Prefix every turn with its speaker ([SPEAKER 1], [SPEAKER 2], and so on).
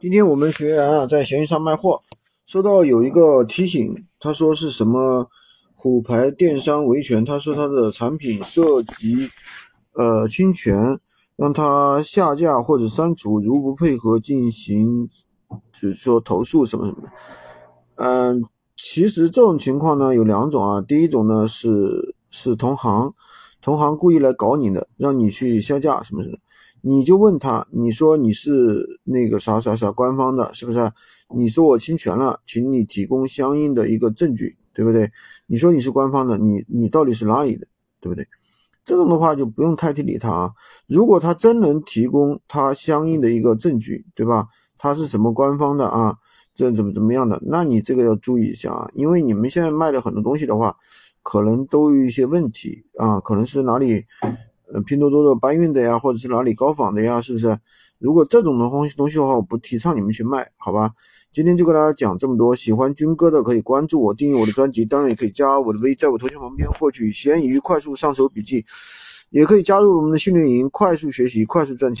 [SPEAKER 1] 今天我们学员啊在闲鱼上卖货，收到有一个提醒，他说是什么虎牌电商维权，他说他的产品涉及呃侵权，让他下架或者删除，如不配合进行，就是说投诉什么什么。的。嗯，其实这种情况呢有两种啊，第一种呢是是同行，同行故意来搞你的，让你去下架什么什么。你就问他，你说你是那个啥啥啥官方的，是不是？你说我侵权了，请你提供相应的一个证据，对不对？你说你是官方的，你你到底是哪里的，对不对？这种的话就不用太去理他啊。如果他真能提供他相应的一个证据，对吧？他是什么官方的啊？这怎么怎么样的？那你这个要注意一下啊，因为你们现在卖的很多东西的话，可能都有一些问题啊，可能是哪里。呃，拼多多的搬运的呀，或者是哪里高仿的呀，是不是？如果这种的东东西的话，我不提倡你们去卖，好吧？今天就跟大家讲这么多。喜欢军哥的可以关注我，订阅我的专辑，当然也可以加我的微，在我头像旁边获取闲鱼快速上手笔记，也可以加入我们的训练营，快速学习，快速赚钱。